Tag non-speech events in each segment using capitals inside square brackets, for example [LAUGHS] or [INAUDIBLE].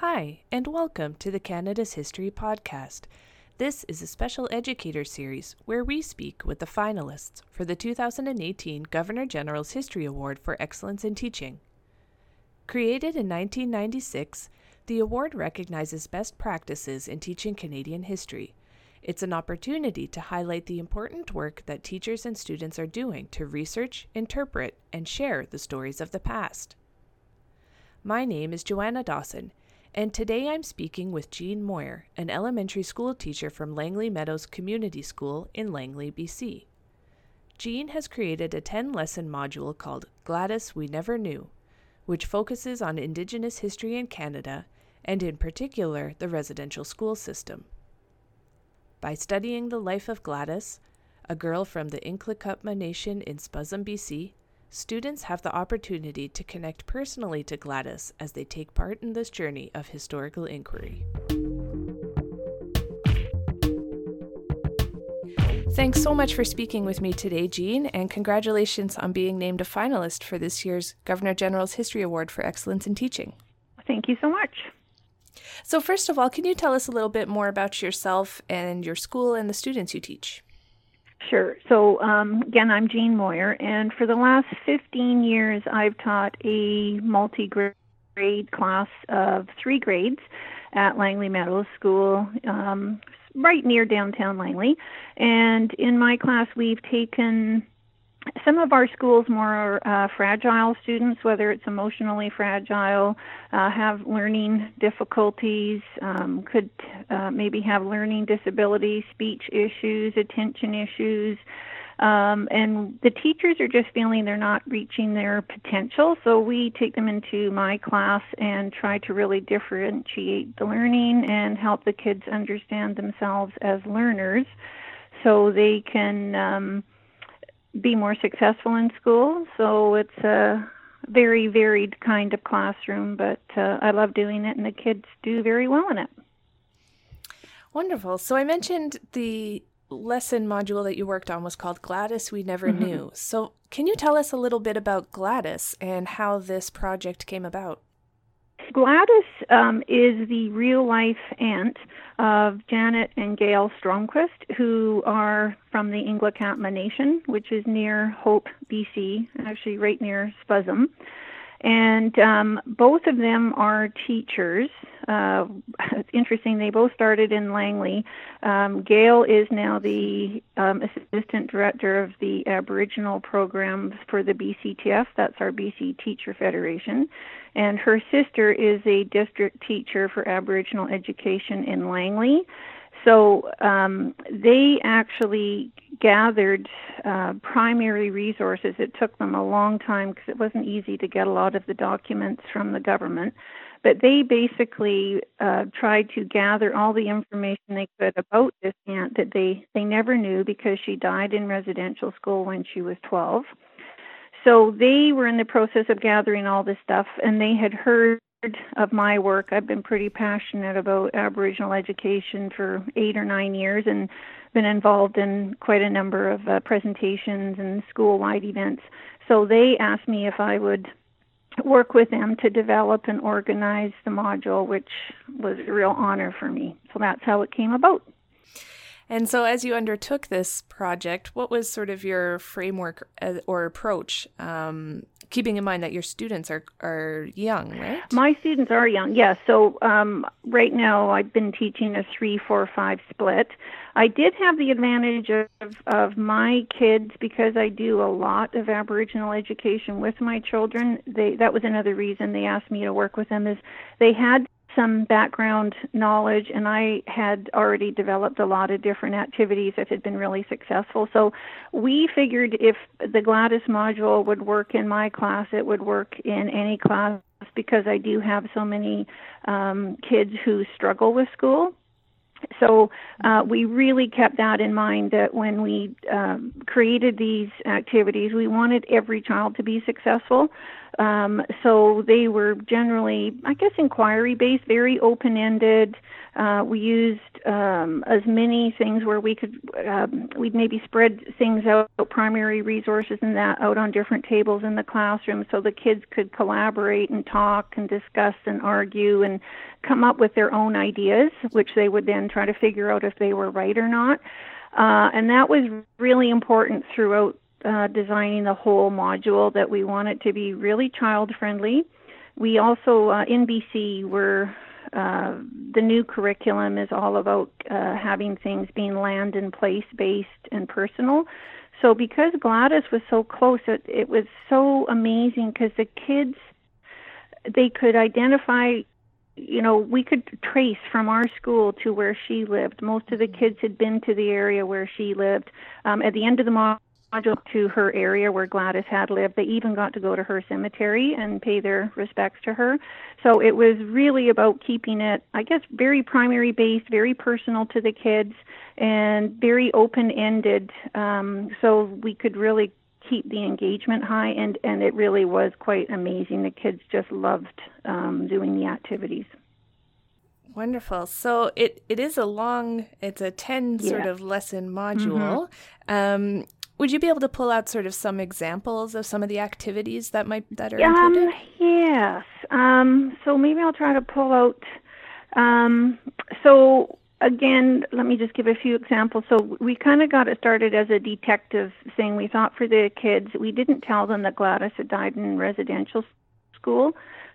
Hi, and welcome to the Canada's History Podcast. This is a special educator series where we speak with the finalists for the 2018 Governor General's History Award for Excellence in Teaching. Created in 1996, the award recognizes best practices in teaching Canadian history. It's an opportunity to highlight the important work that teachers and students are doing to research, interpret, and share the stories of the past. My name is Joanna Dawson, and today I'm speaking with Jean Moyer, an elementary school teacher from Langley Meadows Community School in Langley, BC. Jean has created a 10 lesson module called Gladys We Never Knew, which focuses on Indigenous history in Canada and, in particular, the residential school system. By studying the life of Gladys, a girl from the Nlaka'pamux Nation in Spuzzum, BC, students have the opportunity to connect personally to Gladys as they take part in this journey of historical inquiry. Thanks so much for speaking with me today, Jean, and congratulations on being named a finalist for this year's Governor General's History Award for Excellence in Teaching. Thank you so much. So, first of all, can you tell us a little bit more about yourself and your school and the students you teach? Sure. So, um, again, I'm Jean Moyer, and for the last 15 years, I've taught a multi grade class of three grades at Langley Meadows School, um, right near downtown Langley. And in my class, we've taken some of our schools more uh, fragile students, whether it's emotionally fragile, uh, have learning difficulties, um, could uh, maybe have learning disabilities, speech issues, attention issues. Um, and the teachers are just feeling they're not reaching their potential. So we take them into my class and try to really differentiate the learning and help the kids understand themselves as learners so they can. Um, be more successful in school. So it's a very varied kind of classroom, but uh, I love doing it, and the kids do very well in it. Wonderful. So I mentioned the lesson module that you worked on was called Gladys We Never mm-hmm. Knew. So can you tell us a little bit about Gladys and how this project came about? Gladys um, is the real life aunt of Janet and Gail Stromquist, who are from the Nlaka'pamux Nation, which is near Hope, BC, actually right near Spuzzum. And um, both of them are teachers. Uh, it's [LAUGHS] interesting, they both started in Langley. Um, Gail is now the um, assistant director of the Aboriginal program for the BCTF, that's our BC Teacher Federation. And her sister is a district teacher for Aboriginal education in Langley. So um, they actually gathered uh, primary resources. It took them a long time because it wasn't easy to get a lot of the documents from the government. But they basically uh, tried to gather all the information they could about this aunt that they, they never knew because she died in residential school when she was 12. So they were in the process of gathering all this stuff, and they had heard of my work. I've been pretty passionate about Aboriginal education for eight or nine years and been involved in quite a number of uh, presentations and school wide events. So they asked me if I would work with them to develop and organize the module, which was a real honor for me. So that's how it came about. And so, as you undertook this project, what was sort of your framework uh, or approach? Um, keeping in mind that your students are are young, right? My students are young, yes. So um, right now, I've been teaching a three, four, five split. I did have the advantage of, of my kids because I do a lot of Aboriginal education with my children. They that was another reason they asked me to work with them is they had some background knowledge, and I had already developed a lot of different activities that had been really successful. So we figured if the Gladys module would work in my class, it would work in any class because I do have so many um, kids who struggle with school. So uh, we really kept that in mind that when we um, created these activities, we wanted every child to be successful. Um, so they were generally, I guess, inquiry based, very open ended. Uh, we used um, as many things where we could, um, we'd maybe spread things out, primary resources and that out on different tables in the classroom so the kids could collaborate and talk and discuss and argue and come up with their own ideas, which they would then try to figure out if they were right or not. Uh, and that was really important throughout uh, designing the whole module that we want it to be really child friendly. We also, uh, in BC, were uh, the new curriculum is all about uh, having things being land and place based and personal. So because Gladys was so close, it, it was so amazing because the kids they could identify you know, we could trace from our school to where she lived. Most of the kids had been to the area where she lived. Um, at the end of the module, to her area where Gladys had lived. They even got to go to her cemetery and pay their respects to her. So it was really about keeping it, I guess, very primary based, very personal to the kids, and very open ended. Um, so we could really keep the engagement high and and it really was quite amazing the kids just loved um, doing the activities wonderful so it it is a long it's a 10 yeah. sort of lesson module mm-hmm. um, would you be able to pull out sort of some examples of some of the activities that might that are um, included? Yes. Um, so maybe I'll try to pull out. Um, so again, let me just give a few examples. So we kind of got it started as a detective thing. We thought for the kids, we didn't tell them that Gladys had died in residential school.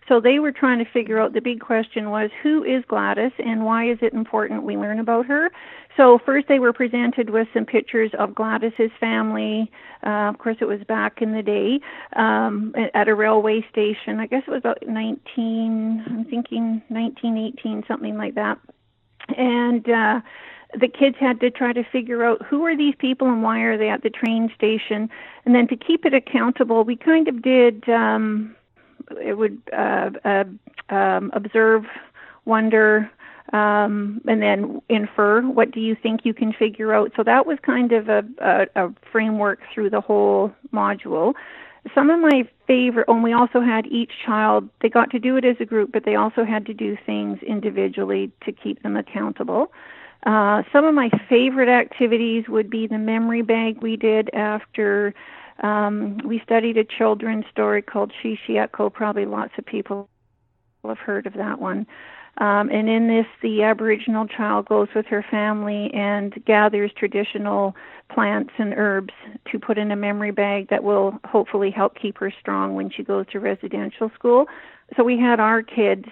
So they were trying to figure out the big question was who is Gladys and why is it important we learn about her? So first they were presented with some pictures of Gladys's family. Uh, of course, it was back in the day um, at a railway station. I guess it was about 19. I'm thinking 1918, something like that. And uh, the kids had to try to figure out who are these people and why are they at the train station. And then to keep it accountable, we kind of did. Um, it would uh, uh, um, observe, wonder, um, and then infer. What do you think you can figure out? So that was kind of a, a, a framework through the whole module. Some of my favorite, and we also had each child, they got to do it as a group, but they also had to do things individually to keep them accountable. Uh, some of my favorite activities would be the memory bag we did after um, we studied a children's story called Shi-shi-etko. Probably lots of people have heard of that one. Um, and in this, the Aboriginal child goes with her family and gathers traditional plants and herbs to put in a memory bag that will hopefully help keep her strong when she goes to residential school. So we had our kids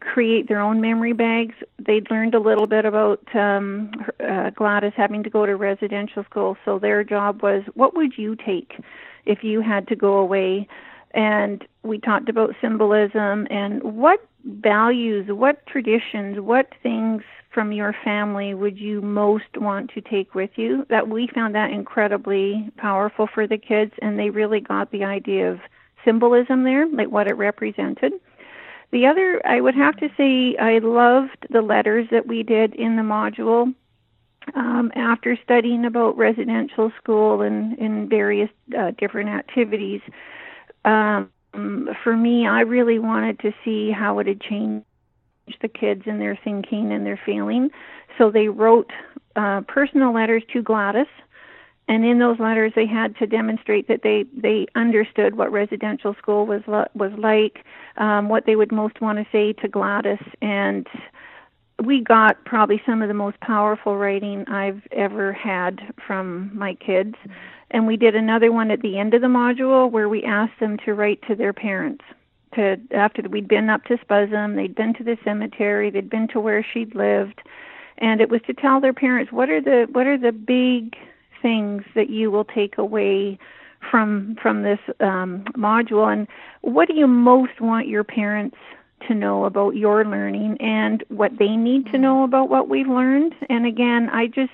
create their own memory bags. They'd learned a little bit about um, uh, Gladys having to go to residential school, so their job was what would you take if you had to go away? And we talked about symbolism and what values, what traditions, what things from your family would you most want to take with you? That we found that incredibly powerful for the kids, and they really got the idea of symbolism there, like what it represented. The other, I would have to say, I loved the letters that we did in the module. Um, after studying about residential school and in various uh, different activities, um, for me, I really wanted to see how it had changed the kids and their thinking and their feeling. So they wrote uh, personal letters to Gladys and in those letters they had to demonstrate that they they understood what residential school was was like um, what they would most want to say to Gladys. And we got probably some of the most powerful writing I've ever had from my kids. And we did another one at the end of the module where we asked them to write to their parents to after we'd been up to Spuzzum they'd been to the cemetery they'd been to where she'd lived. And it was to tell their parents what are the what are the big things that you will take away from from this um, module. And what do you most want your parents to know about your learning and what they need to know about what we've learned? And again i just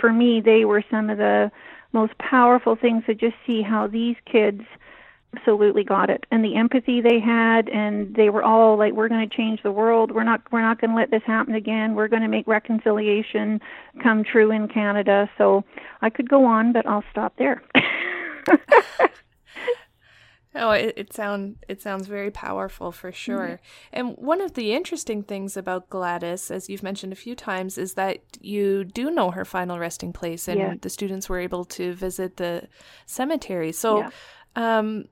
for me they were some of the most powerful things to just see how these kids absolutely got it and the empathy they had and they were all like we're going to change the world we're not we're not going to let this happen again we're going to make reconciliation come true in Canada so I could go on but I'll stop there [LAUGHS] Oh, it, it sound it sounds very powerful for sure. Mm-hmm. And one of the interesting things about Gladys, as you've mentioned a few times, is that you do know her final resting place, and yeah. the students were able to visit the cemetery. So, yeah. um,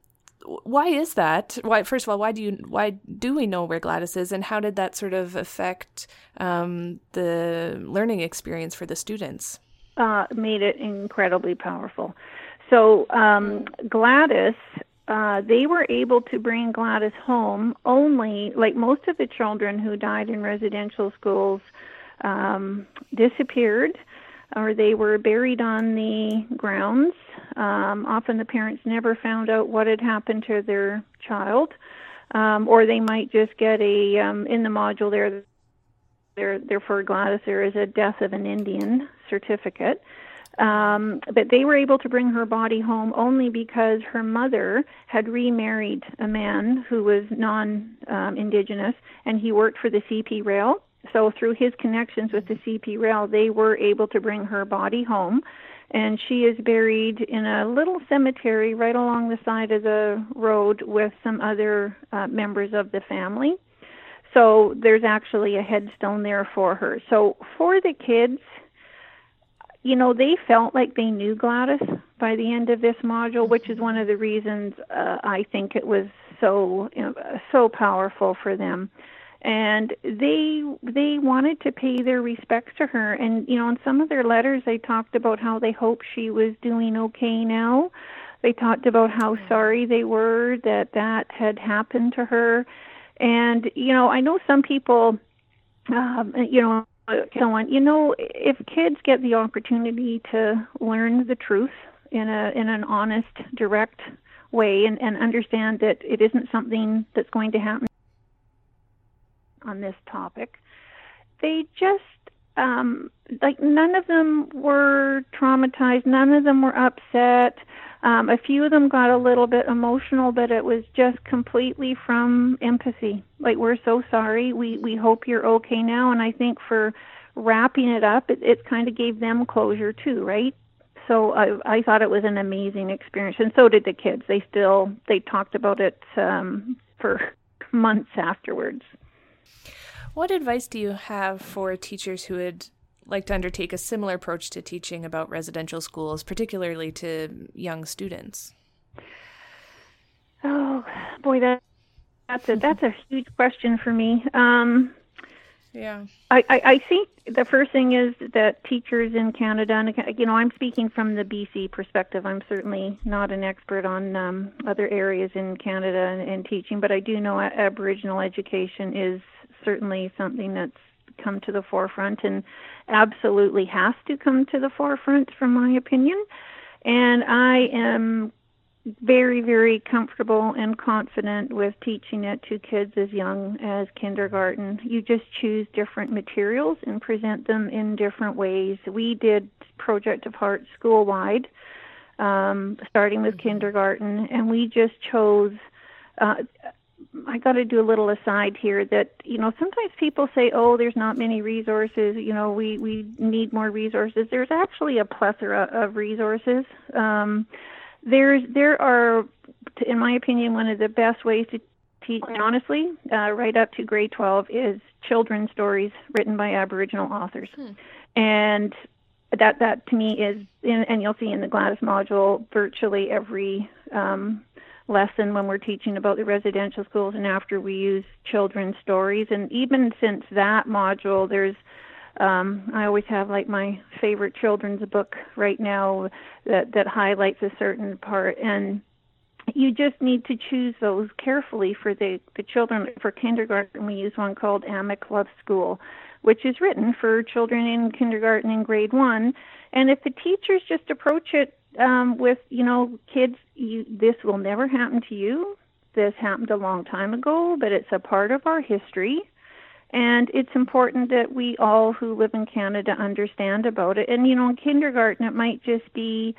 why is that? Why first of all, why do you why do we know where Gladys is, and how did that sort of affect um, the learning experience for the students? Uh, made it incredibly powerful. So um, Gladys uh, they were able to bring Gladys home only, like most of the children who died in residential schools, um, disappeared or they were buried on the grounds. Um, often the parents never found out what had happened to their child, um, or they might just get a um, in the module there. There, there for Gladys, there is a death of an Indian certificate. Um, but they were able to bring her body home only because her mother had remarried a man who was non um, indigenous and he worked for the CP Rail. So, through his connections with the CP Rail, they were able to bring her body home. And she is buried in a little cemetery right along the side of the road with some other uh, members of the family. So, there's actually a headstone there for her. So, for the kids, you know, they felt like they knew Gladys by the end of this module, which is one of the reasons uh, I think it was so you know, so powerful for them. And they they wanted to pay their respects to her, and you know, in some of their letters, they talked about how they hoped she was doing okay now. They talked about how sorry they were that that had happened to her, and you know, I know some people, um, you know so on. You know, if kids get the opportunity to learn the truth in a in an honest, direct way, and, and understand that it isn't something that's going to happen on this topic, they just um, like none of them were traumatized. None of them were upset. Um, a few of them got a little bit emotional, but it was just completely from empathy. Like we're so sorry. We we hope you're okay now. And I think for wrapping it up, it, it kind of gave them closure too, right? So I I thought it was an amazing experience, and so did the kids. They still they talked about it um, for [LAUGHS] months afterwards. What advice do you have for teachers who would like to undertake a similar approach to teaching about residential schools, particularly to young students? Oh boy, that that's a that's a huge question for me. Um, yeah, I, I, I think the first thing is that teachers in Canada, and you know, I'm speaking from the BC perspective. I'm certainly not an expert on um, other areas in Canada and, and teaching, but I do know Aboriginal education is certainly something that's come to the forefront and absolutely has to come to the forefront, from my opinion. And I am very, very comfortable and confident with teaching it to kids as young as kindergarten. You just choose different materials and present them in different ways. We did Project of Heart school wide, um, starting with mm-hmm. kindergarten, and we just chose. Uh, I got to do a little aside here that you know sometimes people say oh there's not many resources you know we we need more resources there's actually a plethora of resources um, there's there are in my opinion one of the best ways to teach honestly uh, right up to grade 12 is children's stories written by aboriginal authors hmm. and that that to me is and you'll see in the Gladys module virtually every um, lesson when we're teaching about the residential schools and after we use children's stories and even since that module there's um, I always have like my favorite children's book right now that that highlights a certain part and you just need to choose those carefully for the the children. For kindergarten we use one called Amik Love School which is written for children in kindergarten and grade 1 and if the teachers just approach it um, with you know kids you, this will never happen to you. This happened a long time ago but it's a part of our history and it's important that we all who live in canada understand about it. And you know in kindergarten it might just be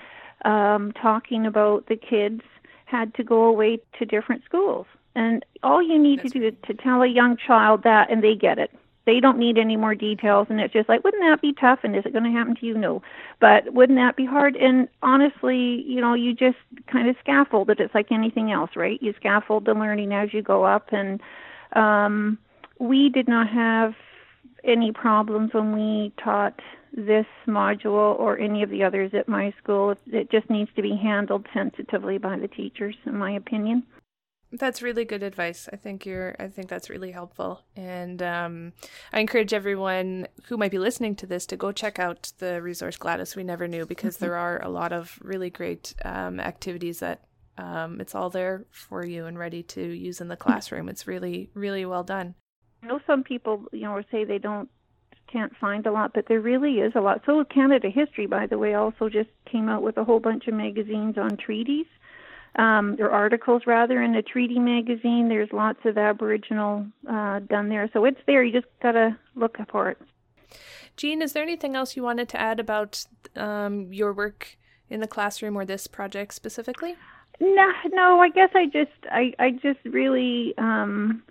um, talking about the kids had to go away to different schools. And all you need That's to do is to tell a young child that and they get it. They don't need any more details. And it's just like wouldn't that be tough? And is it going to happen to you? No. But wouldn't that be hard? And honestly you know you just kind of scaffold it. It's like anything else right? You scaffold the learning as you go up. And um we did not have any problems when we taught this module or any of the others at my school. It just needs to be handled sensitively by the teachers, in my opinion. That's really good advice. I think you're. I think that's really helpful, and um, I encourage everyone who might be listening to this to go check out the resource Gladys We Never Knew because mm-hmm. there are a lot of really great um, activities that um, it's all there for you and ready to use in the classroom. It's really, really well done. I know some people, you know, say they don't can't find a lot, but there really is a lot. So Canada History, by the way, also just came out with a whole bunch of magazines on treaties, um, or articles rather, in the treaty magazine. There's lots of Aboriginal uh, done there, so it's there. You just gotta look for it. Jean, is there anything else you wanted to add about um, your work in the classroom or this project specifically? No, no. I guess I just, I, I just really. Um,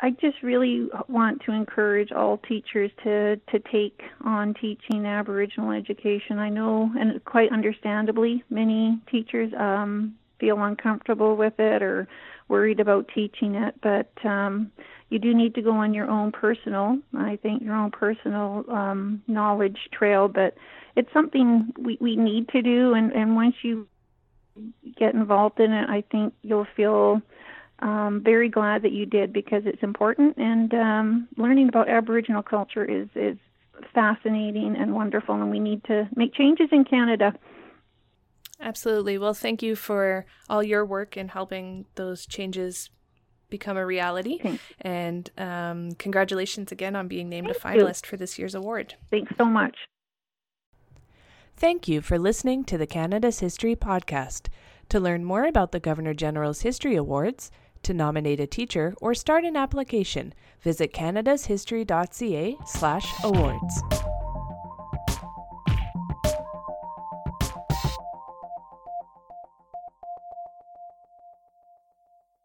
I just really want to encourage all teachers to to take on teaching Aboriginal education. I know, and quite understandably, many teachers um, feel uncomfortable with it or worried about teaching it, but um, you do need to go on your own personal, I think, your own personal um, knowledge trail. But it's something we we need to do, and and once you get involved in it, I think you'll feel um, very glad that you did because it's important and um, learning about Aboriginal culture is is fascinating and wonderful, and we need to make changes in Canada. Absolutely. Well, thank you for all your work in helping those changes become a reality. Thanks. And um, congratulations again on being named thank a finalist you. for this year's award. Thanks so much. Thank you for listening to the Canada's History Podcast. To learn more about the Governor General's History Awards, to nominate a teacher or start an application, visit canadashistory.ca slash awards.